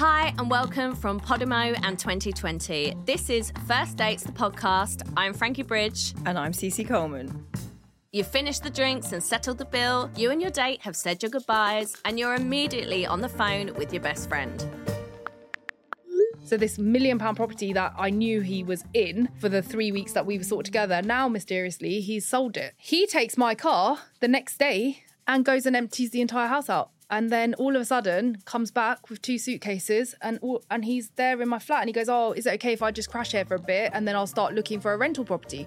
Hi, and welcome from Podimo and 2020. This is First Dates, the podcast. I'm Frankie Bridge. And I'm Cici Coleman. You've finished the drinks and settled the bill, you and your date have said your goodbyes, and you're immediately on the phone with your best friend. So this million pound property that I knew he was in for the three weeks that we were sort of together, now mysteriously he's sold it. He takes my car the next day and goes and empties the entire house out. And then all of a sudden comes back with two suitcases and all, and he's there in my flat and he goes, "Oh, is it okay if I just crash here for a bit and then I'll start looking for a rental property?"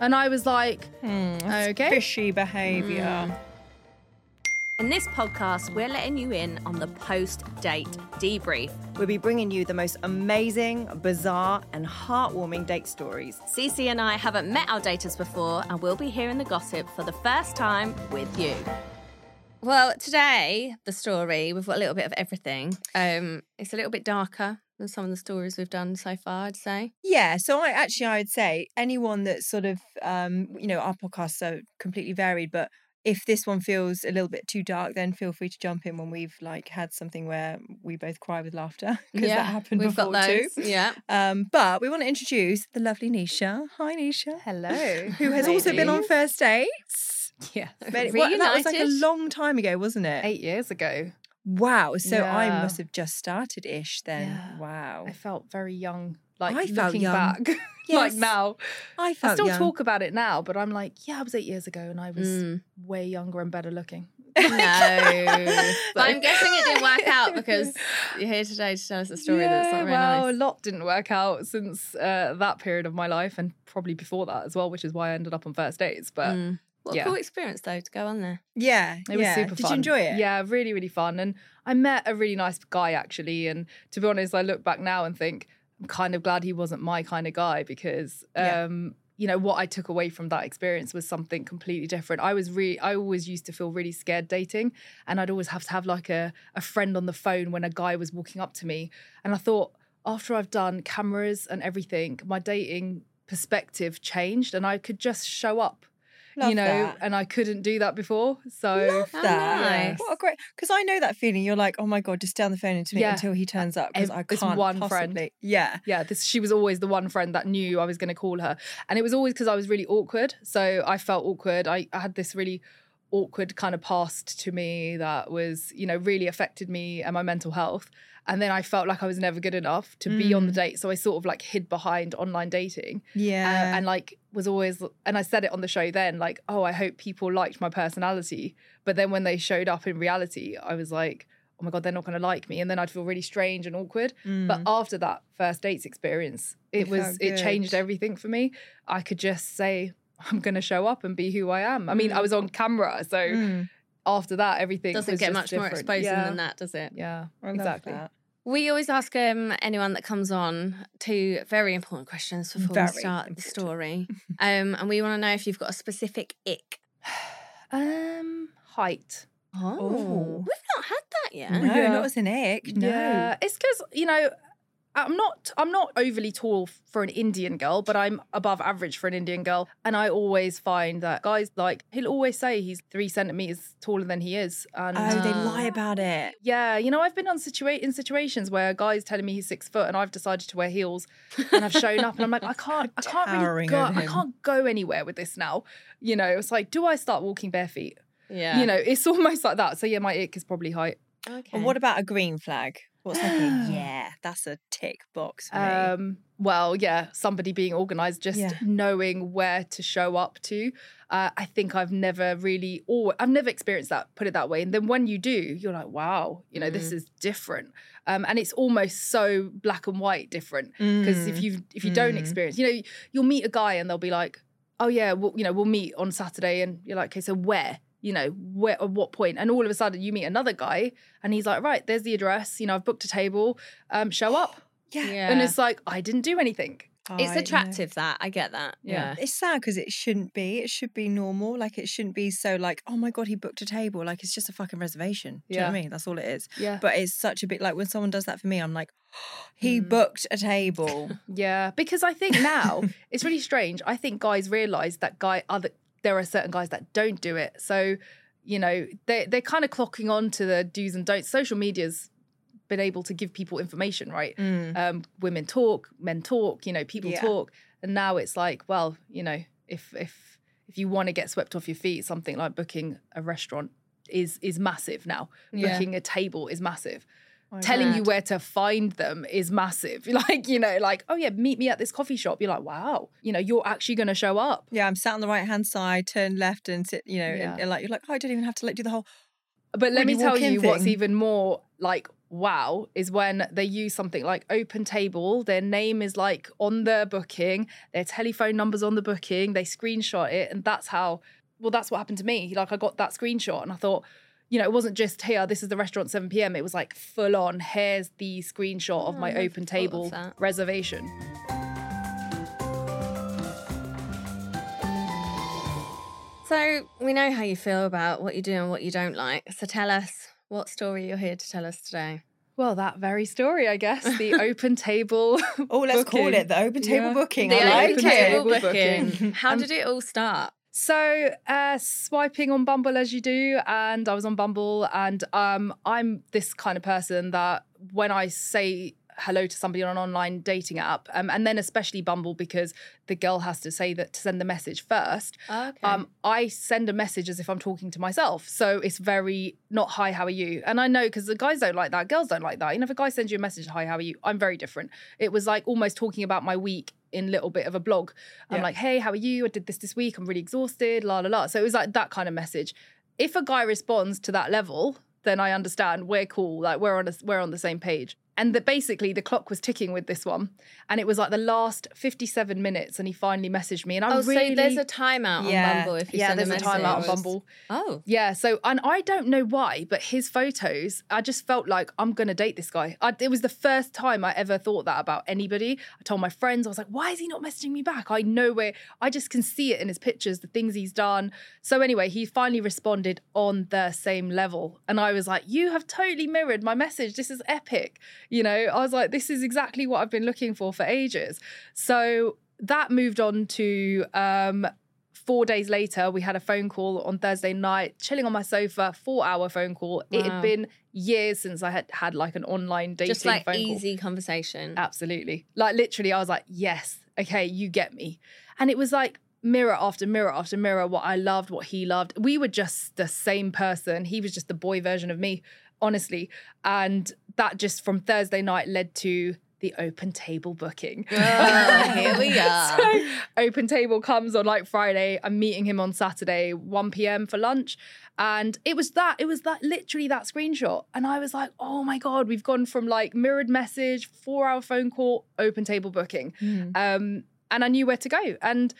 And I was like, hmm, "Okay." Fishy behaviour. Hmm. In this podcast, we're letting you in on the post date debrief. We'll be bringing you the most amazing, bizarre, and heartwarming date stories. Cici and I haven't met our daters before, and we'll be hearing the gossip for the first time with you. Well, today, the story, we've got a little bit of everything. Um, it's a little bit darker than some of the stories we've done so far, I'd say. Yeah, so I actually I would say anyone that sort of um, you know, our podcasts are completely varied, but if this one feels a little bit too dark, then feel free to jump in when we've like had something where we both cry with laughter because that happened we've before got too. Yeah. Um, but we want to introduce the lovely Nisha. Hi, Nisha. Hello. Who has also been on first dates. Yeah. But what- that was like a long time ago, wasn't it? 8 years ago. Wow. So I must have just started ish then. Yeah. Wow. I felt very young. Like I felt looking young. back, like now, I felt I still young. talk about it now, but I'm like, yeah, I was eight years ago and I was Mm. way younger and better looking. No. but I'm guessing it didn't work out because you're here today to tell us a story that's not very well, nice. a lot didn't work out since uh, that period of my life, and probably before that as well, which is why I ended up on first dates. But Mm. What a yeah. cool experience though to go on there. Yeah. it was super Did fun. Did you enjoy it? Yeah, really, really fun. And I met a really nice guy actually. And to be honest, I look back now and think I'm kind of glad he wasn't my kind of guy because. Yeah. Um, you know what I took away from that experience was something completely different. I was really, I always used to feel really scared dating, and I'd always have to have like a a friend on the phone when a guy was walking up to me. And I thought after I've done cameras and everything, my dating perspective changed, and I could just show up, Love you know, that. and I couldn't do that before. So Love Oh, that. nice. What a great because I know that feeling. You're like, oh my god, just stay on the phone to me Yeah. until he uh, turns up because I this can't one friend. Yeah. yeah, this she was always the one friend that knew I was going to call her, and it was always because I was really awkward. So I felt awkward. I, I had this really awkward kind of past to me that was, you know, really affected me and my mental health. And then I felt like I was never good enough to be on the date, so I sort of like hid behind online dating, uh, Yeah. and like was always. And I said it on the show then, like, oh, I hope people liked my personality. But then when they showed up in reality, I was like. Oh my god, they're not going to like me, and then I'd feel really strange and awkward. But after that first dates experience, it Mm. It was it changed everything for me. I could just say I'm going to show up and be who I am. I mean, I was on camera, so Mm. After that, everything Doesn't was get just much more exposing yeah. than that, does it? Yeah, I love exactly. that. We always ask um, anyone that comes on two very important questions before Very we start the story. um, and we want to know if you've got a specific ick. Um, height. Oh. we've not had that yet. No, Yeah. not as an ick. No. Yeah, it's because you know. I'm not I'm not overly tall for an Indian girl, but I'm above average for an Indian girl. And I always find that guys like he'll always say he's three centimeters taller than he is. And Oh, they Ah. lie about it. Yeah, you know, I've been on situa- in situations where a guy's telling me he's six foot, and I've decided to wear heels, and I've shown up, and I'm like, I can't, I can't really go, I can't go anywhere with this now. You know, it's like, do I start walking bare feet? Yeah. You know, it's almost like that. So yeah, my ick is probably height. okay. And what about a green flag? What's like yeah, that's a tick box for me. Um, well, yeah, somebody being organized, just Yeah. knowing where to show up to. Uh, I think I've never really, or I've never experienced that. Put it that way. And then when you do, you're like, wow, you know, this is different. Um, and it's almost so black and white different because if Mm. you if you don't Mm. experience, you know, you'll meet a guy and they'll be like, oh yeah, well, you know, we'll meet on Saturday, and you're like, okay, so where? You know, where at what point? And all of a sudden, you meet another guy, and he's like, right, there's the address. You know, I've booked a table. Um, show up. yeah. Yeah. And it's like, I didn't do anything. it's I attractive that I get that. Yeah. Yeah. It's sad because it shouldn't be. It should be normal. Like it shouldn't be so like, oh my god, he booked a table. Like it's just a fucking reservation. Do you know what I mean? That's all it is. Yeah. But it's such a big like when someone does that for me, I'm like, he Mm. booked a table. Yeah, because I think now it's really strange. I think guys realize that guy other there are certain guys that don't do it. So, you know, they they're kind of clocking on to the do's and don'ts. Social media's been able to give people information, right? Mm. Um, women talk, men talk, you know, people Yeah. talk, and now it's like, well, you know, if if if you want to get swept off your feet, something like booking a restaurant is is massive now. Yeah. Booking a table is massive. Telling you where to find them is massive. Like, you know, like, oh yeah, meet me at this coffee shop. You're like, wow, you know, you're actually going to show up. Yeah, I'm sat on the right hand side, turn left, and sit. You know, Yeah. and, like you're like, oh, I don't even have to like do the whole. But let me you tell you what's even more like wow is when they use something like open table their name is like on the booking their telephone numbers on the booking they screenshot it and that's how well that's what happened to me like i got that screenshot and i thought you know it wasn't just here this is the restaurant 7 p.m it was like full on here's the screenshot of Oh, my I never open table reservation So we know how you feel about what you do and what you don't like. So tell us what story you're here to tell us today. well that very story i guess the open table Oh, let's call it the open table Yeah. booking. The I open open it. table table booking. booking. How Um, did it all start? So, uh, swiping on Bumble as you do, and I was on Bumble, and um, I'm this kind of person that when I say hello to somebody on an online dating app, um, and then especially Bumble because the girl has to say that to send the message first. Okay. Um, I send a message as if I'm talking to myself. So it's very not hi, how are you? And I know because the guys don't like that, girls don't like that. You know, if a guy sends you a message, hi, how are you? I'm very different. It was like almost talking about my week in little bit of a blog. I'm Yeah. like, hey, how are you? I did this this week. I'm really exhausted, la la la. So it was like that kind of message. If a guy responds to that level, then I understand we're cool. Like we're on a, we're on the same page. And that basically the clock was ticking with this one, and it was like the last 57 minutes, and he finally messaged me, and I oh, really so there's a timeout Yeah. on Bumble if you yeah, send there's a message. timeout on Bumble. Oh, Yeah, so and I don't know why, but his photos, I just felt like I'm gonna date this guy. I, it was the first time I ever thought that about anybody. I told my friends, I was like, why is he not messaging me back? I know where I just can see it in his pictures, the things he's done. So anyway, he finally responded on the same level, and I was like, you have totally mirrored my message. This is epic. You know, I was like, this is exactly what I've been looking for for ages. So that moved on to um four days later, we had a phone call on Thursday night, chilling on my sofa, four hour phone call. It had been years since I had had like an online dating just like phone call. easy conversation. Absolutely. Like literally, I was like, yes, okay, you get me. And it was like mirror after mirror after mirror, what I loved, what he loved. We were just the same person. He was just the boy version of me, honestly. And that just from Thursday night led to the open table booking. Oh, here we are. so open table comes on like Friday. I'm meeting him on Saturday, 1 p.m. for lunch. And it was that, it was that literally that screenshot. And I was like, oh my God, we've gone from like mirrored message, four hour phone call, open table booking. Mm. Um, and I knew where to go. And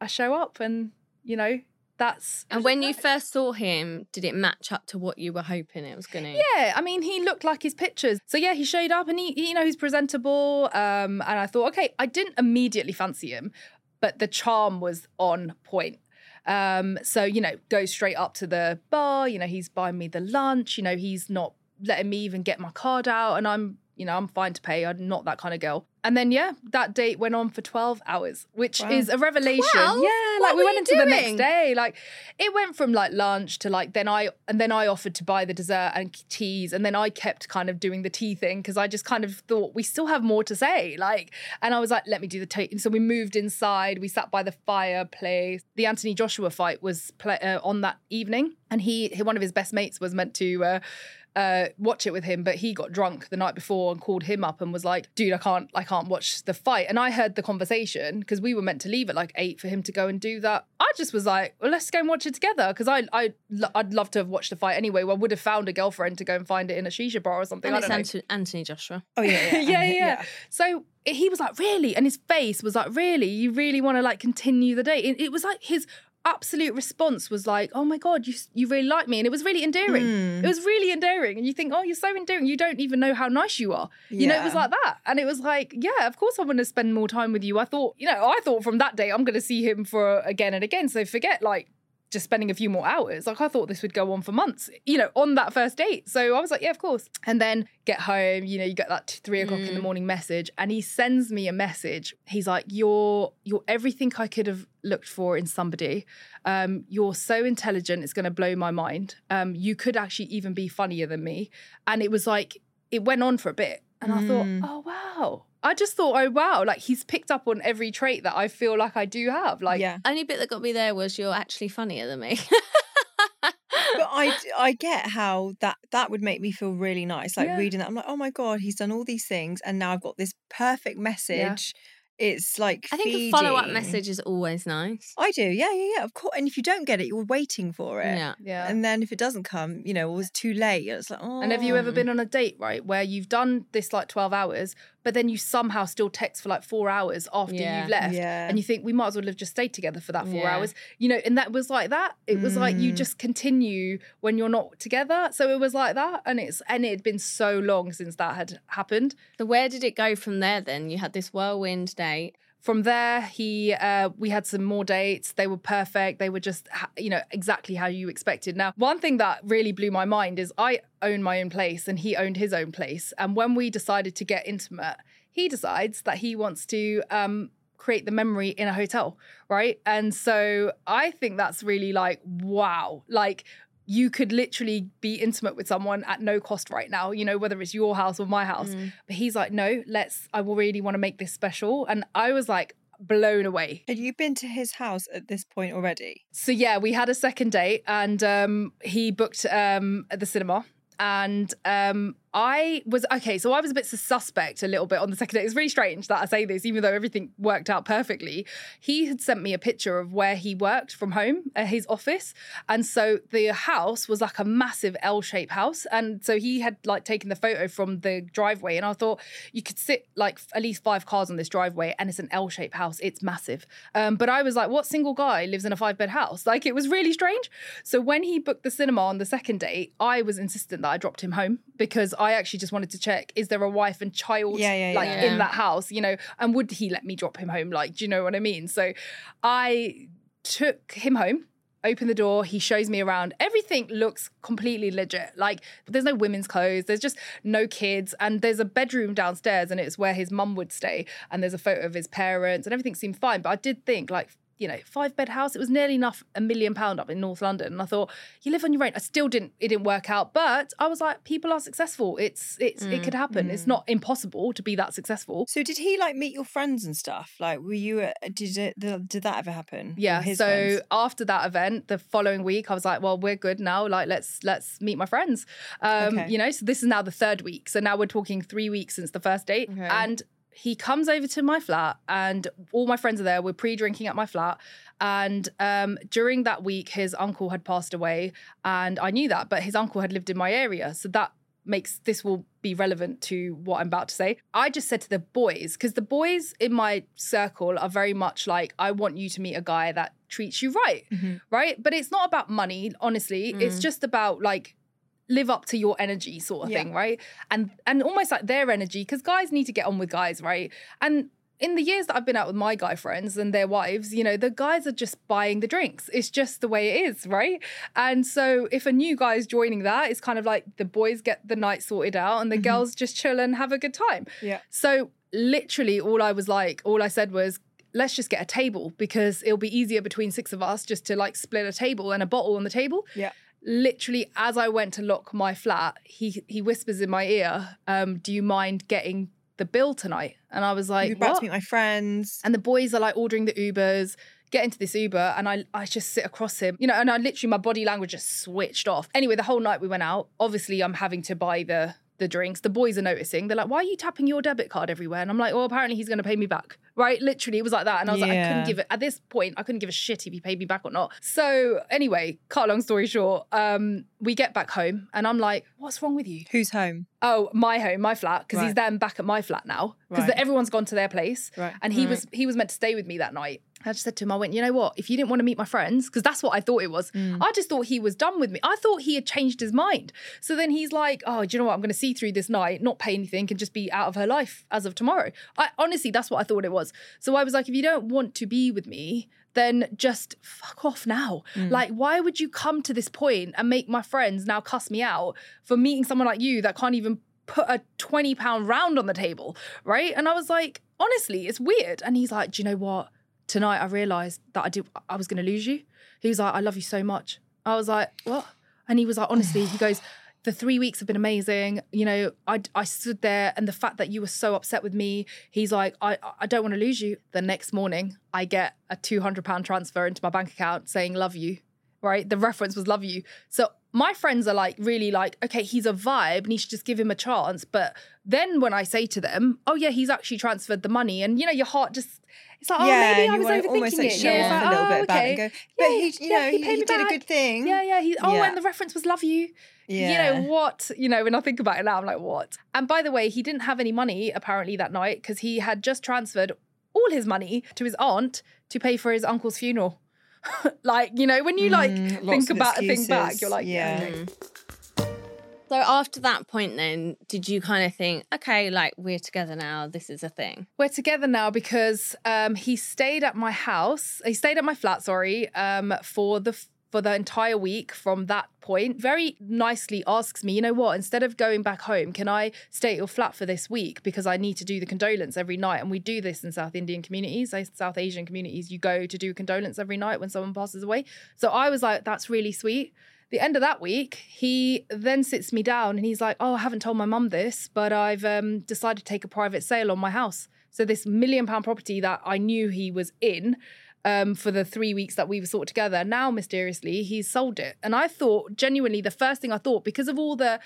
I show up and, you know, that's and when you first saw him, did it match up to what you were hoping it was going to? Yeah, I mean, he looked like his pictures. So yeah, he showed up and he, he- you know, he's presentable. Um, and I thought, okay, I didn't immediately fancy him, but the charm was on point. Um, so you know, go straight up to the bar. You know, he's buying me the lunch. You know, he's not letting me even get my card out, and I'm, you know, I'm fine to pay. I'm not that kind of girl. And then yeah, that date went on for twelve hours, which Wow. is a revelation. 12? Yeah, What like we went into the next day. Like it went from like lunch to like then I and then I offered to buy the dessert and teas, and then I kept kind of doing the tea thing because I just kind of thought we still have more to say. Like, and I was like, let me do the tea. And so we moved inside. We sat by the fireplace. The Anthony Joshua fight was play, uh, on that evening, and he, he one of his best mates was meant to. Uh, uh, watch it with him, but he got drunk the night before and called him up and was like, "Dude, I can't, I can't watch the fight." And I heard the conversation because we were meant to leave at like eight for him to go and do that. I just was like, "Well, let's go and watch it together," because I, I, I'd love to have watched the fight anyway. Well, I would have found a girlfriend to go and find it in a shisha bar or something. And I it's don't know. Anthony, Anthony Joshua. Oh yeah, yeah, yeah, and- yeah, So he was like, really? And his face was like, really? You really want to like continue the date? It, it was like his absolute response was like, oh my God, you, you really like me. And it was really endearing. Mm. It was really endearing. And you think, oh, you're so endearing. You don't even know how nice you are. You know, it was like that. And it was like, yeah, of course I want to spend more time with you. I thought, you know, I thought from that day I'm going to see him for again and again. So forget like, just spending a few more hours. Like I thought this would go on for months, you know, on that first date. So I was like, yeah, of course. And then get home, you know, you get that three o'clock in the Mm. morning message, and he sends me a message. He's like, "You're you're everything I could have looked for in somebody. Um, you're so intelligent, it's going to blow my mind. Um, you could actually even be funnier than me." And it was like it went on for a bit. And I thought, Mm. oh, wow. I just thought, oh, wow. Like he's picked up on every trait that I feel like I do have. Like, yeah. Only bit that got me there was you're actually funnier than me. But I, I get how that that would make me feel really nice. Like Yeah. reading that, I'm like, oh my god, he's done all these things, and now I've got this perfect message. It's like I think a follow up message is always nice. I do, yeah, yeah, yeah. Of course. And if you don't get it, you're waiting for it. Yeah. yeah. And then if it doesn't come, you know, it was too late. It's like, oh. And have you ever Mm. been on a date, right, where you've done this like 12 hours, but then you somehow still text for like four hours after Yeah. you've left? Yeah. And you think we might as well have just stayed together for that four Yeah. hours, you know? And that was like that. It was like you Mm. just continue when you're not together. So it was like that, and it's and it had been so long since that had happened. So where did it go from there then? You had this whirlwind date. From there, he uh, we had some more dates. They were perfect. They were just you know exactly how you expected. Now, one thing that really blew my mind is I own my own place and he owned his own place. And when we decided to get intimate, he decides that he wants to um, create the memory in a hotel, right? And so I think that's really like wow, like. You could literally be intimate with someone at no cost right now, you know, whether it's your house or my house. Mm. But he's like, no, let's, I really want to make this special. And I was like, blown away. Had you been to his house at this point already? So yeah, we had a second date and um he booked um at the cinema. And um I was okay, so I was a bit suspect a little bit on the second day. It's really strange that I say this, even though everything worked out perfectly. He had sent me a picture of where he worked from home, uh, his office, and so the house was like a massive L-shaped house. And so he had like taken the photo from the driveway, and I thought you could sit like at least five cars on this driveway, and it's an L-shaped house. It's massive. Um, but I was like, what single guy lives in a five-bed house? Like it was really strange. So when he booked the cinema on the second date, I was insistent that I dropped him home because I actually just wanted to check: is there a wife and child Yeah, yeah, like yeah. in that house? You know, and would he let me drop him home? Like, do you know what I mean? So I took him home. Open the door. He shows me around. Everything looks completely legit. Like there's no women's clothes. There's just no kids. And there's a bedroom downstairs, and it's where his mum would stay. And there's a photo of his parents, and everything seemed fine. But I did think, like, you know, five bed house. It was nearly enough a million pound up in North London. And I thought, you live on your own. I still didn't. It didn't work out. But I was like, people are successful. It's it's it mm, could happen. It's mm. not impossible to be that successful. So did he like meet your friends and stuff? Like, were you? At, did it? Did that ever happen? Yeah. His so friends? after that event, the following week, I was like, well, we're good now. Like, let's let's meet my friends. Um, Okay. You know, so this is now the third week. So now we're talking three weeks since the first date. Okay. And he comes over to my flat and all my friends are there. We're pre-drinking at my flat. And um, during that week, his uncle had passed away. And I knew that, but his uncle had lived in my area. So that makes this will be relevant to what I'm about to say. I just said to the boys, because the boys in my circle are very much like, I want you to meet a guy that treats you right, Mhm. right? But it's not about money, honestly. It's just about like live up to your energy sort of Yeah. thing, right? And and almost like their energy, because guys need to get on with guys, right? And in the years that I've been out with my guy friends and their wives, you know, the guys are just buying the drinks. It's just the way it is, right? And so if a new guy is joining that, it's kind of like the boys get the night sorted out and the Mhm. girls just chill and have a good time. Yeah. So literally all I was like, all I said was, let's just get a table because it'll be easier between six of us just to like split a table and a bottle on the table. Yeah. Literally, as I went to lock my flat, he he whispers in my ear, um, "Do you mind getting the bill tonight?" And I was like, You're about to meet my friends. And the boys are like ordering the Ubers, get into this Uber, and I I just sit across him, you know, and I literally my body language just switched off. Anyway, the whole night we went out. Obviously, I'm having to buy the the drinks. The boys are noticing. They're like, "Why are you tapping your debit card everywhere?" And I'm like, "Well, apparently he's going to pay me back." Right? Literally, it was like that. And I was like, I couldn't give it at this point. I couldn't give a shit if he paid me back or not. So anyway, cut a long story short, um, we get back home, and I'm like, "What's wrong with you?" Who's home? Oh, my home, my flat, because he's then back at my flat now because Right. everyone's gone to their place, Right. and he Right. was he was meant to stay with me that night. I just said to him, I went, you know what? If you didn't want to meet my friends, because that's what I thought it was. Mm. I just thought he was done with me. I thought he had changed his mind. So then he's like, oh, do you know what? I'm going to see through this night, not pay anything, and just be out of her life as of tomorrow. I honestly, that's what I thought it was. So I was like, if you don't want to be with me, then just fuck off now. Mm. Like, why would you come to this point and make my friends now cuss me out for meeting someone like you that can't even put a 20 pound round on the table? Right. And I was like, honestly, it's weird. And he's like, do you know what? Tonight I realized that I did, I was to lose you. He was like, I love you so much. I was like, what? And he was like, honestly, he goes, the three weeks have been amazing. You know, I, I stood there and the fact that you were so upset with me, he's like, I, I don't want to lose you. The next morning, I get a £200 transfer into my bank account saying, love you, right? The reference was love you. So my friends are like, really like, okay, he's a vibe and you should just give him a chance. But then when I say to them, oh, yeah, he's actually transferred the money, and you know, your heart just, it's like, oh, yeah, maybe I was overthinking almost like it. show yeah, off a little oh, bit about it okay. and go, but Yeah, he, you yeah, know, he he, he did a good thing. Yeah, yeah. He, oh, Yeah. and the reference was love you. Yeah. You know what? You know, when I think about it now, I'm like, what? And by the way, he didn't have any money apparently that night because he had just transferred all his money to his aunt to pay for his uncle's funeral. like, you know, when you like Mm, lots think of about think back, you're like, yeah. Yeah. So after that point, then did you kind of think, okay, like we're together now, this is a thing? We're together now because um, he stayed at my house. He stayed at my flat, sorry, um, for the for the entire week from that point. Very nicely asks me, you know what? Instead of going back home, can I stay at your flat for this week because I need to do the condolence every night? And we do this in South Indian communities, like South Asian communities. You go to do condolence every night when someone passes away. So I was like, that's really sweet. The end of that week, he then sits me down and he's like, "Oh, I haven't told my mum this, but I've um, decided to take a private sale on my house." So this million pound property that I knew he was in um, for the three weeks that we were sort together, now mysteriously he's sold it. And I thought, genuinely, the first thing I thought, because of all the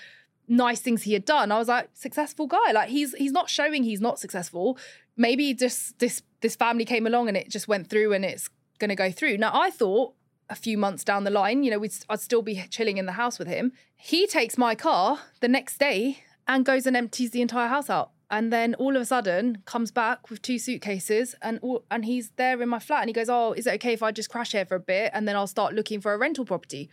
nice things he had done, I was like, successful guy. Like he's he's not showing he's not successful. Maybe just this this family came along and it just went through and it's to go through. Now I thought a few months down the line, you know, we'd, I'd still be chilling in the house with him. He takes my car the next day and goes and empties the entire house out. And then all of a sudden comes back with two suitcases and all, and he's there in my flat and he goes, "Oh, is it okay if I just crash here for a bit and then I'll start looking for a rental property?"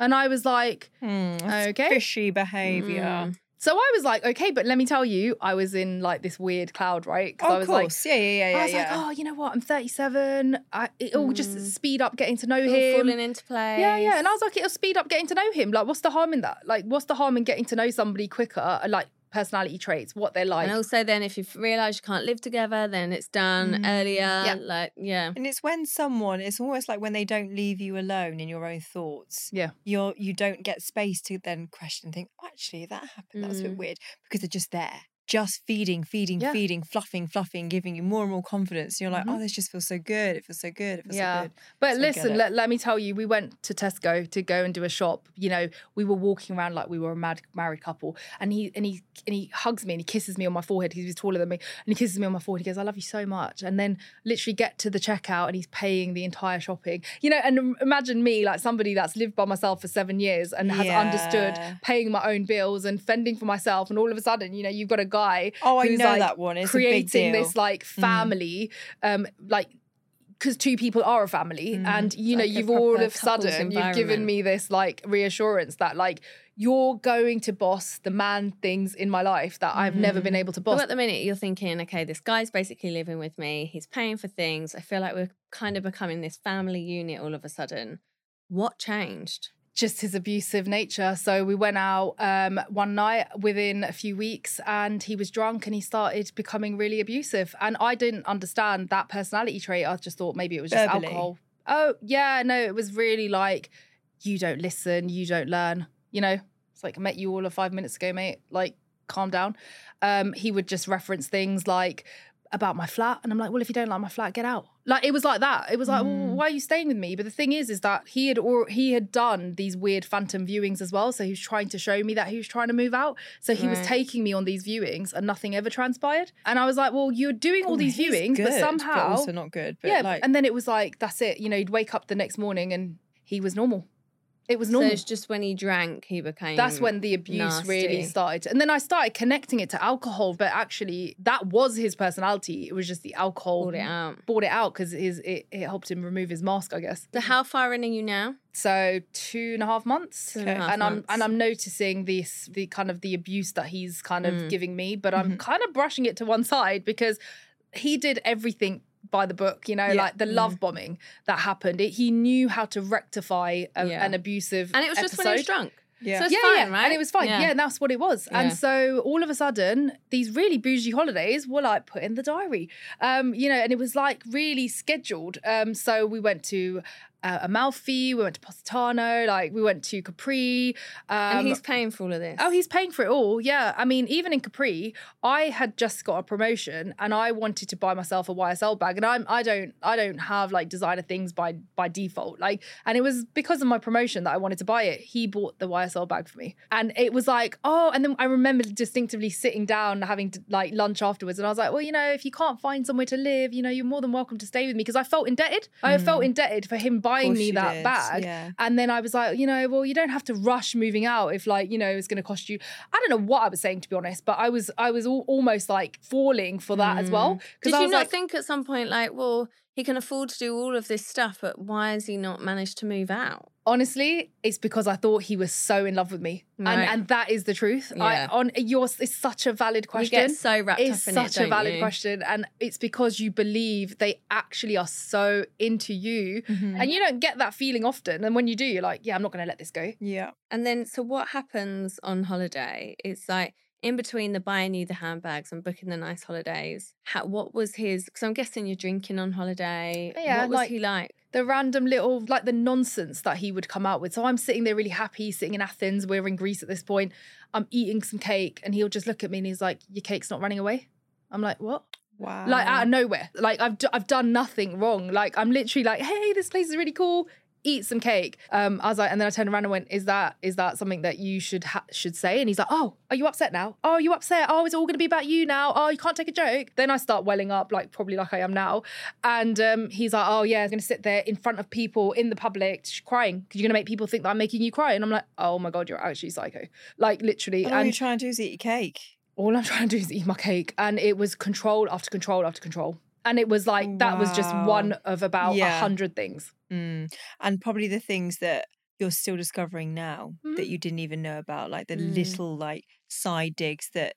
And I was like, Hmm, that's Okay. Fishy behaviour. Mm. so I was like, "Okay, but let me tell you, I was in like this weird cloud, right?" Oh, I of was like, course. yeah, yeah, yeah, yeah. I was yeah. like, "Oh, you know what? I'm 37. I, it'll just Mm. speed up getting to know him." falling into place. Yeah, yeah. And I was like, it'll speed up getting to know him. Like, what's the harm in that? Like, what's the harm in getting to know somebody quicker? Like, personality traits, what they're like. and also then if you realise you can't live together, then it's done Mm. earlier. Yeah. Like, yeah. And it's when someone, it's almost like when they don't leave you alone in your own thoughts. Yeah. You're you don't get space to then question and think, oh, actually, that happened. That was a bit Mm. weird. Because they're just there. Just feeding, feeding, Yeah. feeding, fluffing, fluffing, giving you more and more confidence. You're like, Mhm. oh, this just feels so good. It feels so good. It feels Yeah. so good. But So listen, let, let me tell you, we went to Tesco to go and do a shop. You know, we were walking around like we were a mad married couple. And he and he and he hugs me and he kisses me on my forehead. Because he's taller than me. And he kisses me on my forehead. He goes, I love you so much. And then literally get to the checkout and he's paying the entire shopping. You know, and imagine me, like somebody that's lived by myself for seven years and has understood paying my own bills and fending for myself. And all of a sudden, you know, you've got a guy Oh, I know like that one. It's a big creating this like Mm. family, um, like because two people are a family, Mm. and you know, Like you've all of a sudden you've given me this like reassurance that like you're going to boss the man things in my life that I've never been Mm. able to boss. at the minute, you're thinking, okay, this guy's basically living with me. He's paying for things. I feel like we're kind of becoming this family unit all of a sudden. What changed? Just his abusive nature. So we went out um, one night within a few weeks and he was drunk and he started becoming really abusive. And I didn't understand that personality trait. I just thought maybe it was just Verbally? alcohol. Oh, yeah, no, it was really like, you don't listen, you don't learn. You know, it's like, I met you all of five minutes ago, mate. Like, calm down. Um, he would just reference things like, about my flat and I'm like, well, if you don't like my flat, get out. Like it was like that. It was like, well, Mm. why are you staying with me? But the thing is, is that he had or he had done these weird phantom viewings as well. So he was trying to show me that he was trying to move out. So he was taking me on these viewings and nothing ever transpired. And I was like, well, you're doing all Oh, these he's viewings, but good, somehow, also not good. But yeah. like, and then it was like, that's it. You know, you'd wake up the next morning and he was normal. It was So it's just when he drank, he became. That's when the abuse really started. And then I started connecting it to alcohol, but actually that was his personality. It was just the alcohol pulled it out. brought it out because his it, it helped him remove his mask, I guess. So how far in are you now? So two and a half months. Two and a half and I'm and I'm noticing this the kind of the abuse that he's kind of Mm. giving me, but I'm Mhm. kind of brushing it to one side because he did everything by the book, you know, Yeah. like the love bombing that happened. It, he knew how to rectify a, Yeah. an abusive And it was just when he was drunk. yeah. So it's yeah, fine, yeah. right? And it was fine. Yeah. Yeah, and that's what it was. Yeah. And so all of a sudden, these really bougie holidays were like put in the diary. Um, you know, and it was like really scheduled. Um, so we went to uh, Amalfi, we went to Positano, like we went to Capri. Um, and he's paying for all of this. Oh, he's paying for it all. Yeah. I mean, even in Capri, I had just got a promotion and I wanted to buy myself a YSL bag. And I'm I don't I don't have like designer things by by default. Like, and it was because of my promotion that I wanted to buy it. He bought the YSL bag for me. And it was like, oh, and then I remember distinctively sitting down having to, like lunch afterwards. And I was like, well, you know, if you can't find somewhere to live, you know, you're more than welcome to stay with me because I felt indebted. I felt indebted for him buying me that did, bag. yeah. And then I was like, you know, well, you don't have to rush moving out if like, you know, it's going to cost you. I don't know what I was saying to be honest, but I was I was al- almost like falling for that as well mm. Did I you not like, think at some point, like, well, he can afford to do all of this stuff, but why has he not managed to move out? Honestly, it's because I thought he was so in love with me, and Right. and that is the truth. I, Yeah. on yours, it's such a valid You question. get so wrapped it's up in such it, a don't valid you? question, and it's because you believe they actually are so into you, Mm-hmm. and you don't get that feeling often. And when you do, you're like, yeah, I'm not going to let this go. Yeah. And then, so what happens on holiday? It's like in between the buying you the handbags and booking the nice holidays. How, what was his? Because I'm guessing you're drinking on holiday. Yeah, what was like- he like? The random little like the nonsense that he would come out with. So I'm sitting there really happy, sitting in Athens. We're in Greece at this point. I'm eating some cake, and he'll just look at me and he's like, "Your cake's not running away." I'm like, "What?" Wow. Like out of nowhere. Like I've d- I've done nothing wrong. Like I'm literally like, "Hey, this place is really cool." Eat some cake. Um, I was like, and then I turned around and went, "Is that is that something that you should ha- should say?" And he's like, "Oh, are you upset now? Oh, are you upset? Oh, it's all going to be about you now. Oh, you can't take a joke." Then I start welling up, like probably like I am now. And um, he's like, "Oh yeah, I'm going to sit there in front of people in the public crying because you're going to make people think that I'm making you cry." And I'm like, "Oh my god, you're actually psycho." Like literally. And all and you're trying to do is eat your cake. all I'm trying to do is eat my cake. And it was control after control after control. And it was like, that was just one of about a Yeah. hundred things. Mm. And probably the things that you're still discovering now that Mhm. you didn't even know about, like the Mm. little like side digs that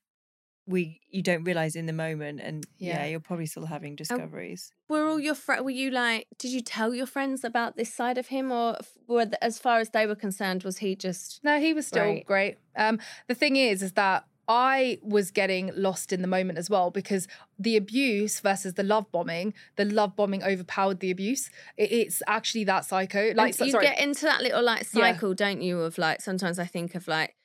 we you don't realize in the moment. And yeah, Yeah. you're probably still having discoveries. Were all your friends? Were you like? Did you tell your friends about this side of him, or were as far as they were concerned, was he just? No, he was still Right. great. Um, the thing is, is that I was getting lost in the moment as well because the abuse versus the love bombing, the love bombing overpowered the abuse. It, it's actually that psycho. Like, so- you sorry. get into that little like Yeah. cycle, don't you? Of like sometimes I think of like,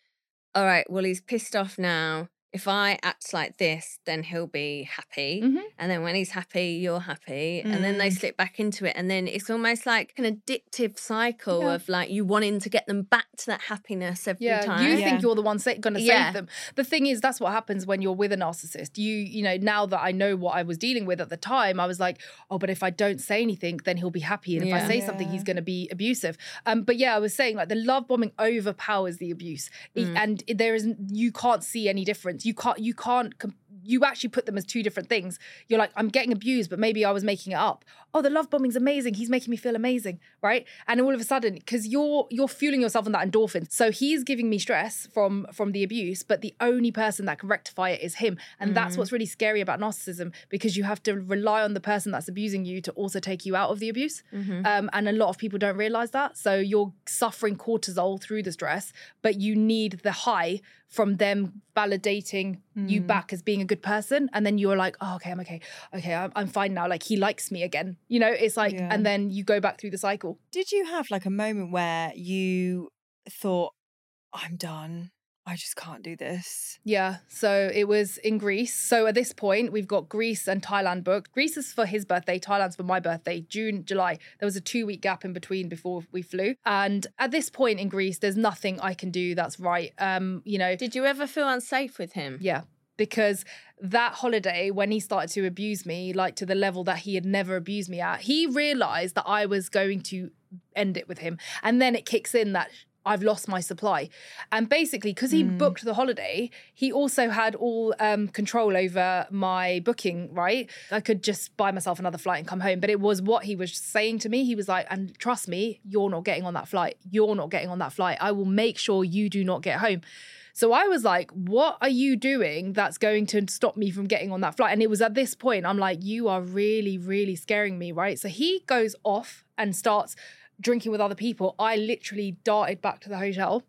all right, well he's pissed off now. If I act like this, then he'll be happy. Mhm. And then when he's happy, you're happy. And then they Mm. slip back into it. And then it's almost like an addictive cycle Yeah. of like you wanting to get them back to that happiness every Yeah, time. you Yeah. think you're the one sa- going to Yeah. save them. The thing is, that's what happens when you're with a narcissist. You, you know, now that I know what I was dealing with at the time, I was like, oh, but if I don't say anything, then he'll be happy, and if I Yeah. say something, he's going to be abusive. Um, but yeah, I was saying like the love bombing overpowers the abuse, It- Mm. and there is you can't see any difference. You can't, you can't. You actually put them as two different things. You're like, I'm getting abused, but maybe I was making it up. Oh, the love bombing's amazing. He's making me feel amazing, right? And all of a sudden, because you're you're fueling yourself on that endorphin. So he's giving me stress from from the abuse, but the only person that can rectify it is him. And that's what's really scary about narcissism because you have to rely on the person that's abusing you to also take you out of the abuse. Mhm. Um, and a lot of people don't realize that. So you're suffering cortisol through the stress, but you need the high from them validating you Mm. back as being a good person. And then you're like, oh, okay, I'm okay. Okay, I'm, I'm fine now. Like he likes me again. You know, it's like, Yeah. and then you go back through the cycle. Did you have like a moment where you thought, I'm done. I just can't do this? Yeah. So it was in Greece. So at this point, we've got Greece and Thailand booked. Greece is for his birthday, Thailand's for my birthday, June, July. There was a two week gap in between before we flew. And at this point in Greece, there's nothing I can do that's right. Um, you know, Did you ever feel unsafe with him? Yeah. Because that holiday, when he started to abuse me, like to the level that he had never abused me at, he realized that I was going to end it with him. And then it kicks in that I've lost my supply. And basically, because he Mm. booked the holiday, he also had all um, control over my booking, right? I could just buy myself another flight and come home. But it was what he was saying to me. He was like, and trust me, you're not getting on that flight. You're not getting on that flight. I will make sure you do not get home. So I was like, what are you doing that's going to stop me from getting on that flight? And it was at this point, I'm like, you are really, really scaring me, right? So he goes off and starts drinking with other people. I literally darted back to the hotel.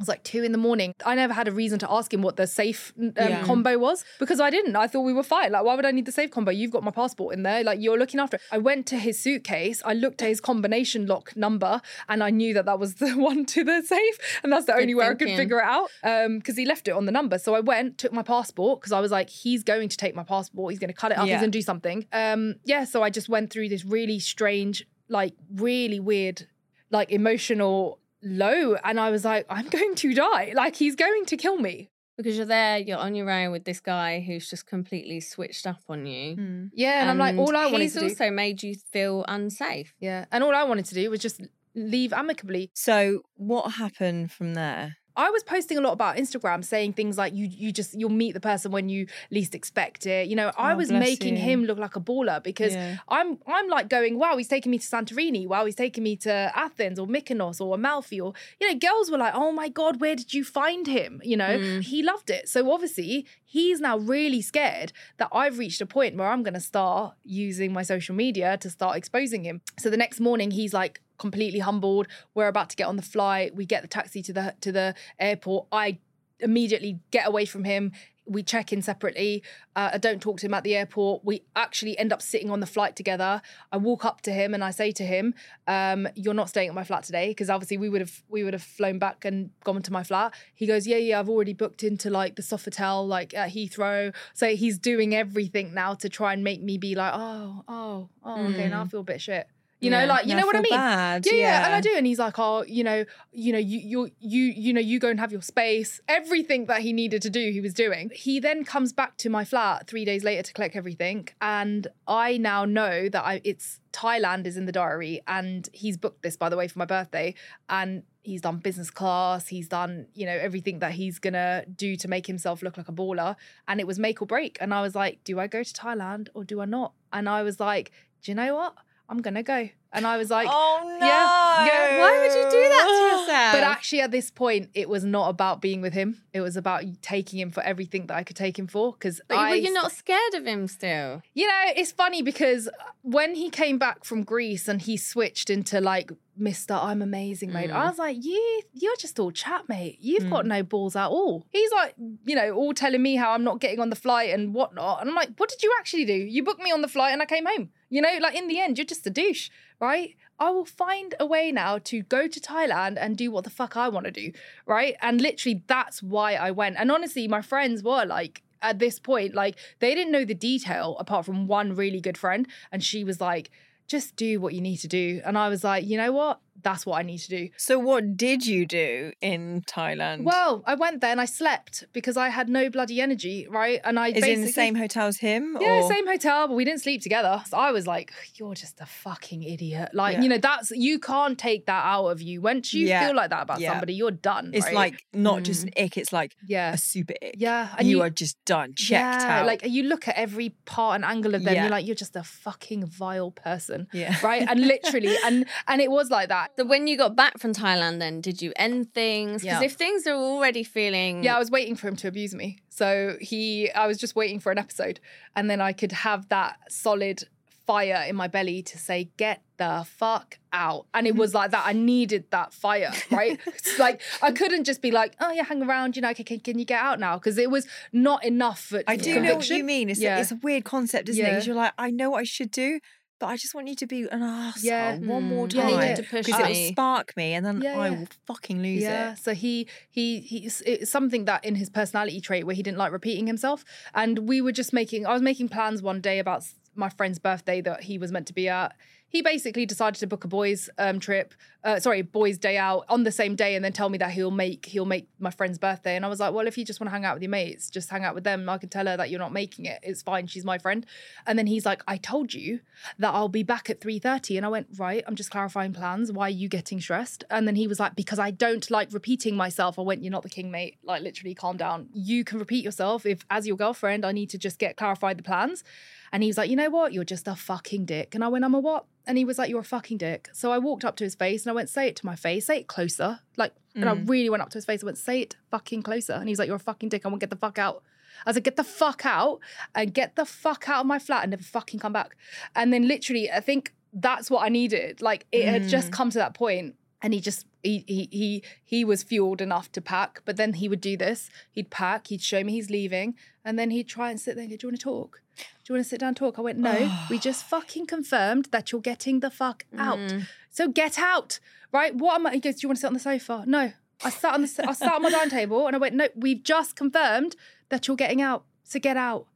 Was like two in the morning. I never had a reason to ask him what the safe um, Yeah. combo was because I didn't. I thought we were fine. Like, why would I need the safe combo? You've got my passport in there. Like, you're looking after it. I went to his suitcase. I looked at his combination lock number and I knew that that was the one to the safe. And that's the only way I could figure it out because he left it on the number. So I went, took my passport because I was like, he's going to take my passport. He's going to cut it up. Yeah. He's going to do something. Um, yeah. So I just went through this really strange, like, really weird, like, emotional low. And I was like, I'm going to die. Like, he's going to kill me. Because you're there, you're on your own with this guy who's just completely switched up on you. Hmm. Yeah. And, I'm like, all I wanted he's to do. also made you feel unsafe. Yeah. And all I wanted to do was just leave amicably. So what happened from there? I was posting a lot about Instagram saying things like you you just you'll meet the person when you least expect it. You know, I Oh, was making you. him look like a baller because Yeah. I'm I'm like going, wow, he's taking me to Santorini, wow, he's taking me to Athens or Mykonos or Amalfi or you know, girls were like, oh my god, where did you find him? You know, Mm. he loved it. So obviously he's now really scared that I've reached a point where I'm going to start using my social media to start exposing him. So the next morning he's like completely humbled. We're about to get on the flight. We get the taxi to the to the airport. I immediately get away from him. We check in separately. Uh, I don't talk to him at the airport. We actually end up sitting on the flight together. I walk up to him and I say to him, um, "You're not staying at my flat today," because obviously we would have we would have flown back and gone to my flat. He goes, "Yeah, yeah, I've already booked into like the Sofitel, like at Heathrow." So he's doing everything now to try and make me be like, "Oh, oh, oh, okay, now I feel a bit shit." You know, Yeah. like you Now know what I mean? Bad. Yeah, yeah, and I do. And he's like, oh, you know, you know, you you you you know, you go and have your space. Everything that he needed to do, he was doing. He then comes back to my flat three days later to collect everything, and I now know that I it's Thailand is in the diary, and he's booked this by the way for my birthday, and he's done business class. He's done you know everything that he's gonna do to make himself look like a baller, and it was make or break. And I was like, do I go to Thailand or do I not? And I was like, do you know what? I'm gonna go. And I was like, oh no! yeah, yeah. Why would you do that to yourself? but actually, at this point, it was not about being with him. It was about taking him for everything that I could take him for. Because But I, were you not scared of him still? you know, it's funny because when he came back from Greece and he switched into like Mister, I'm amazing, mate. Mm. I was like, you, you're just all chat, mate. You've got no balls at all. He's like, you know, all telling me how I'm not getting on the flight and whatnot. And I'm like, what did you actually do? You booked me on the flight and I came home. You know, like in the end, you're just a douche, right? I will find a way now to go to Thailand and do what the fuck I want to do, right? And literally, that's why I went. And honestly, my friends were like, at this point, like they didn't know the detail apart from one really good friend. And she was like, just do what you need to do. And I was like, you know what? That's what I need to do. So what did you do in Thailand? Well, I went there and I slept because I had no bloody energy, right? And I is basically in the same hotel as him? yeah, or? same hotel, but we didn't sleep together. So I was like, "You're just a fucking idiot." Like, Yeah. you know, that's you can't take that out of you. Once you Yeah. feel like that about Yeah. somebody, you're done. It's right? like not just an ick; it's like yeah, a super ick. yeah, and you, are just done, checked out. Like you look at every part and angle of them, you're like, you're just a fucking vile person, yeah, right? And literally, and and it was like that. So when you got back from Thailand, then did you end things? Because Yeah. if things are already feeling Yeah, I was waiting for him to abuse me. So he, I was just waiting for an episode, and then I could have that solid fire in my belly to say, "Get the fuck out." And it was like that. I needed that fire, right? it's like I couldn't just be like, "Oh yeah, hang around," you know. Okay, can, can you get out now? Because it was not enough for I do know what you mean. It's, Yeah. a, it's a weird concept, isn't it? Because you're like, I know what I should do, but I just want you to be an arsehole Yeah. one more Mm. Yeah, you time. need to push because it will spark me, and then Yeah, I yeah. will fucking lose yeah, it. so he he he's it's something that in his personality trait where he didn't like repeating himself, and we were just making. I was making plans one day about my friend's birthday that he was meant to be at. He basically decided to book a boys' um, trip, uh, sorry, boys' day out on the same day, and then tell me that he'll make he'll make my friend's birthday. And I was like, well, if you just want to hang out with your mates, just hang out with them. I can tell her that you're not making it. It's fine. She's my friend. And then he's like, I told you that I'll be back at three thirty, and I went right. I'm just clarifying plans. Why are you getting stressed? And then he was like, because I don't like repeating myself. I went, you're not the king, mate. Like literally, calm down. You can repeat yourself if, as your girlfriend, I need to just get clarified the plans. And he was like, you know what? You're just a fucking dick. And I went, I'm a what? And he was like, you're a fucking dick. So I walked up to his face and I went, say it to my face, say it closer. Like, and I mm. really went up to his face and went, say it fucking closer. And he's like, you're a fucking dick. I want to get the fuck out. I was like, get the fuck out and get the fuck out of my flat and never fucking come back. And then literally, I think that's what I needed. Like, it had just mm. come to that point and he just he he he he was fueled enough to pack. But then he would do this. He'd pack. He'd show me he's leaving, and then he'd try and sit there and go, "Do you want to talk? Do you want to sit down and talk?" I went, "No. we just fucking confirmed that you're getting the fuck out. Mm. So get out, right? What am I?" He goes, "Do you want to sit on the sofa?" No. I sat on the I sat on my dining table, and I went, "No. We've just confirmed that you're getting out. So get out."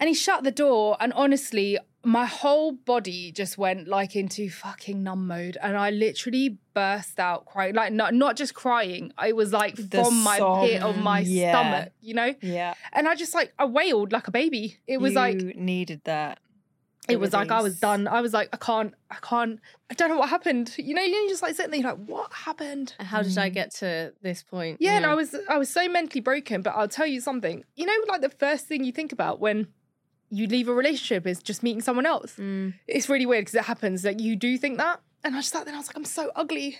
And he shut the door, and honestly, my whole body just went like into fucking numb mode, and I literally burst out crying. Like not not just crying, I was like The from my pit of my yeah. stomach, you know. Yeah. And I just like I wailed like a baby. It was you like needed that. it was like I was done. I was like I can't, I can't, I don't know what happened. You know, you're just like sitting there, you're like, what happened? How did I Mm. get to this point? Yeah, and I was I was so mentally broken. But I'll tell you something. You know, like the first thing you think about when you leave a relationship is just meeting someone else. Mm. It's really weird because it happens that you do think that. And I just sat there and I was like, I'm so ugly.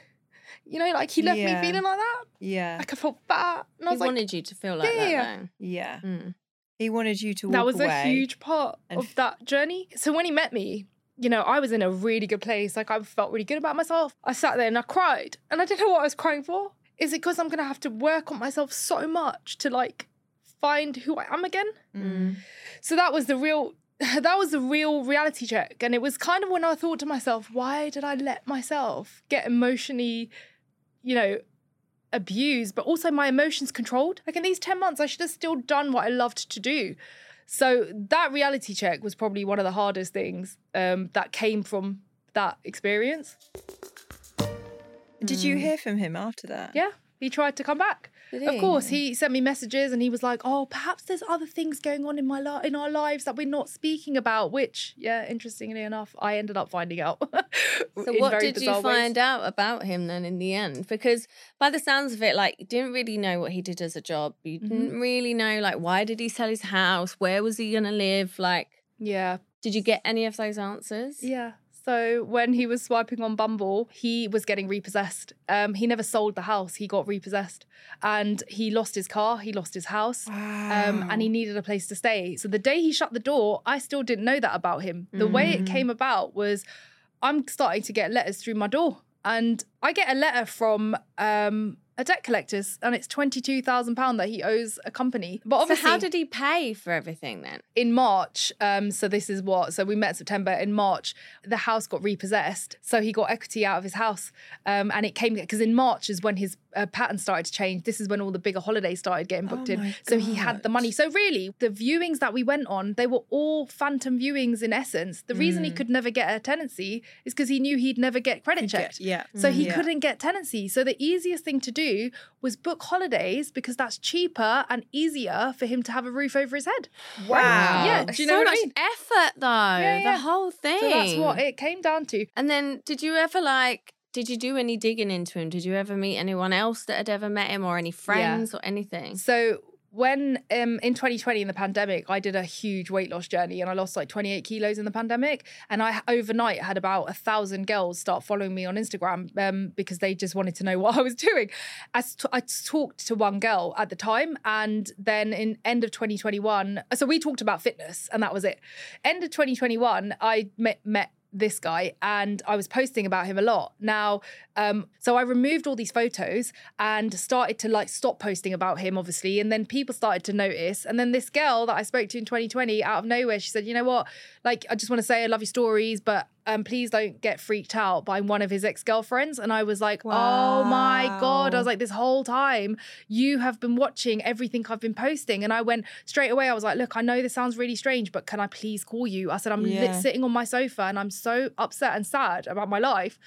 You know, like he left Yeah. me feeling like that. Yeah. Like I felt fat. And I He was like, wanted you to feel like Yeah, yeah, that. though. Yeah. Mm. He wanted you to walk that was a huge part of f- that journey. So when he met me, you know, I was in a really good place. Like I felt really good about myself. I sat there and I cried, and I didn't know what I was crying for. Is it because I'm gonna have to work on myself so much to like find who I am again? Mm. So that was the real. That was the real reality check. And it was kind of when I thought to myself, why did I let myself get emotionally, you know, abused, but also my emotions controlled? Like in these 10 months, I should have still done what I loved to do. So that reality check was probably one of the hardest things um, that came from that experience. Did you hear from him after that? Yeah, he tried to come back. Of course, he sent me messages and he was like, "Oh, perhaps there's other things going on in my li- in our lives that we're not speaking about." Which, yeah, interestingly enough, I ended up finding out. So what did you find out about him then in the end? Because by the sounds of it, like you didn't really know what he did as a job. You Mm-hmm. didn't really know like why did he sell his house? Where was he gonna live? Like, Yeah, did you get any of those answers? yeah. So when he was swiping on Bumble, he was getting repossessed. Um, he never sold the house; he got repossessed, and he lost his car, he lost his house. Wow. um, and he needed a place to stay. So the day he shut the door, I still didn't know that about him. The way it Mm. came about was I'm starting to get letters through my door, and I get a letter from um, a debt collectors, and it's twenty two thousand pound that he owes a company. But obviously, So how did he pay for everything then? in March, um, so this is what, so we met September. In March, the house got repossessed. So he got equity out of his house. Um, and it came, because in March is when his uh, pattern started to change. This is when all the bigger holidays started getting booked Oh in. So he had the money. So really, the viewings that we went on, they were all phantom viewings in essence. The reason he Mm. could never get a tenancy is because he knew he'd never get credit Yeah, checked. Yeah. So he Yeah. couldn't get tenancy. So the easiest thing to do was book holidays because that's cheaper and easier for him to have a roof over his head. Wow. Yeah, do you know so what I much mean? effort though. yeah. The whole thing. So that's what it came down to. And then did you ever like did you do any digging into him? Did you ever meet anyone else that had ever met him or any friends or anything? So when um in 2020 in the pandemic, I did a huge weight loss journey and I lost like 28 kilos in the pandemic. And I overnight had about a thousand girls start following me on Instagram um, because they just wanted to know what I was doing. I, I talked to one girl at the time, and then in end of 2021, so we talked about fitness, and that was it. End of 2021, I met met this guy and I was posting about him a lot. Now, um, so I removed all these photos and started to like stop posting about him, obviously. And then people started to notice. And then this girl that I spoke to in 2020, out of nowhere, she said, You know what? Like, I just want to say I love your stories, but um, please don't get freaked out by one of his ex girlfriends. And I was like, Oh my God. I was like, This whole time you have been watching everything I've been posting. And I went straight away, I was like, Look, I know this sounds really strange, but can I please call you? I said, I'm Yeah. sitting on my sofa and I'm so upset and sad about my life.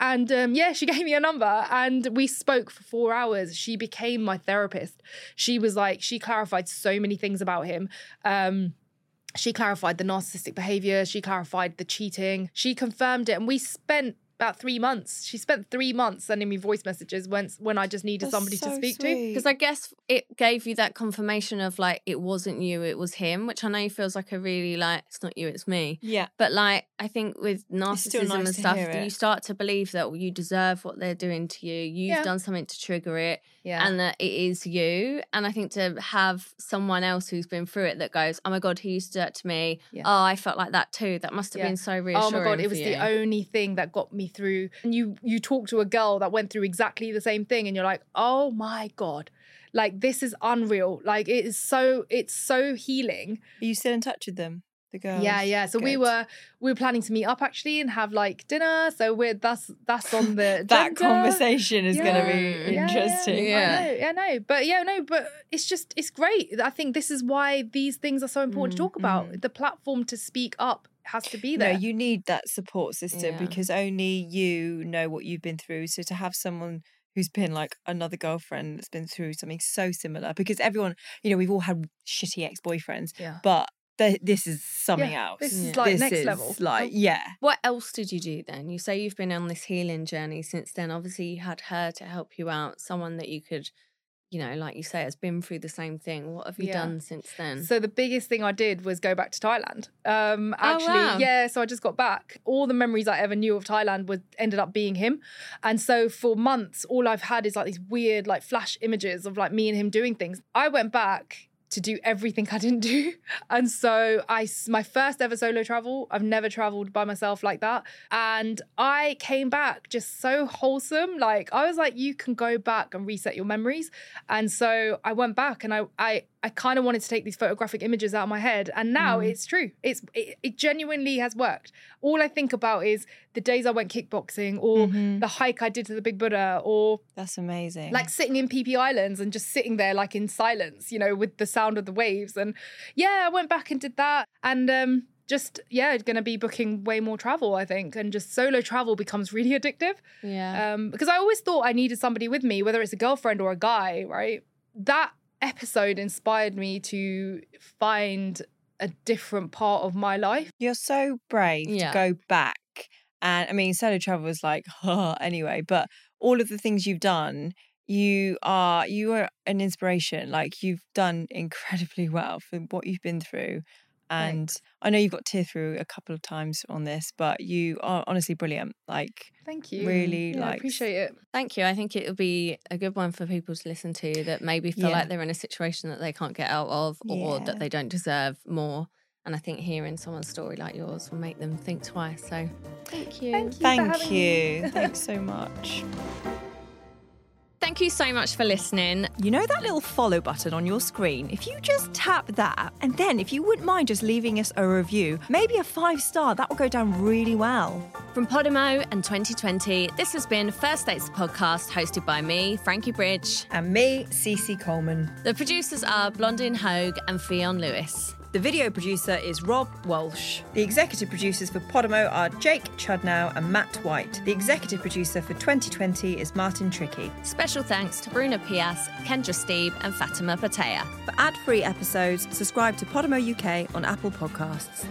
And um, yeah, she gave me a number and we spoke for four hours. She became my therapist. She was like, she clarified so many things about him. Um, she clarified the narcissistic behavior. She clarified the cheating. She confirmed it. And we spent about three months. She spent three months sending me voice messages when, when I just needed That's somebody to so speak to. Because I guess it gave you that confirmation of like it wasn't you, it was him, which I know feels like a really like it's not you, it's me. yeah. But like I think with narcissism nice and stuff, you start to believe that you deserve what they're doing to you. You've Yeah. done something to trigger it, Yeah. and that it is you. And I think to have someone else who's been through it that goes, "Oh my god, he used to do that to me. Yeah. Oh, I felt like that too." That must have Yeah. been so Oh my god, it was you. the only thing that got me through and you you talk to a girl that went through exactly the same thing and you're like oh my god like this is unreal like it is so it's so healing Are you still in touch with them? The girls? yeah yeah so we were we were planning to meet up actually and have like dinner so we're that's that's on the that agenda. conversation is going to Yeah, be yeah, yeah, interesting. Yeah. I know, yeah, no, but yeah, no, but it's just it's great. I think this is why these things are so important to Mm, talk about. mm. The platform to speak up has to be there. No, you need that support system Yeah. because only you know what you've been through. So to have someone who's been like another girlfriend that's been through something so similar, because everyone, you know, we've all had shitty ex boyfriends, yeah. but th- this is something Yeah, else. this is, like, This next is, level. Like, yeah. What else did you do then? You say you've been on this healing journey since then. Obviously, you had her to help you out, someone that you could, you know, like you say, has been through the same thing. What have you Yeah. done since then? So the biggest thing I did was go back to Thailand. Um, Oh, actually, wow. yeah. So I just got back. All the memories I ever knew of Thailand was ended up being him, and so for months, all I've had is like these weird, like flash images of like me and him doing things. I went back to do everything I didn't do, and so I my first ever solo travel. I've never traveled by myself like that, and I came back just so wholesome. Like I was like, you can go back and reset your memories, and so I went back and I I I kind of wanted to take these photographic images out of my head, and now Mm. it's true. It's it, it genuinely has worked. All I think about is the days I went kickboxing, or Mhm. the hike I did to the Big Buddha, or That's amazing. like sitting in Phi Phi Islands and just sitting there like in silence, you know, with the sound of the waves. And yeah, I went back and did that, and um. Just yeah, going to be booking way more travel, I think, and just solo travel becomes really addictive yeah. um, because I always thought I needed somebody with me, whether it's a girlfriend or a guy, right? That episode inspired me to find a different part of my life. You're so brave Yeah. to go back. And I mean, solo travel is like, ha anyway, but all of the things you've done, you are you are an inspiration. Like you've done incredibly well for what you've been through. And. I know you've got tear through a couple of times on this, but you are honestly brilliant. Like Thank you. really Yeah, I like appreciate it. Thank you. I think it'll be a good one for people to listen to that maybe feel Yeah. like they're in a situation that they can't get out of or Yeah. that they don't deserve more. And I think hearing someone's story like yours will make them think twice. So thank you. Thank you. Thank you. Thanks so much. Thank you so much for listening. You know that little follow button on your screen? If you just tap that, and then if you wouldn't mind just leaving us a review, maybe a five star, that will go down really well. From Podimo and 2020, this has been First Dates podcast hosted by me, Frankie Bridge. And me, Cici Coleman. The producers are Blandine Hoge and Ffion Lewis. The video producer is Rob Walsh. The executive producers for Podimo are Jake Chudnow and Matt White. The executive producer for 2020 is Martin Trickey. Special thanks to Bruna Pias, Kendra Steeb, and Fatima Botella. For ad free episodes, subscribe to Podimo UK on Apple Podcasts.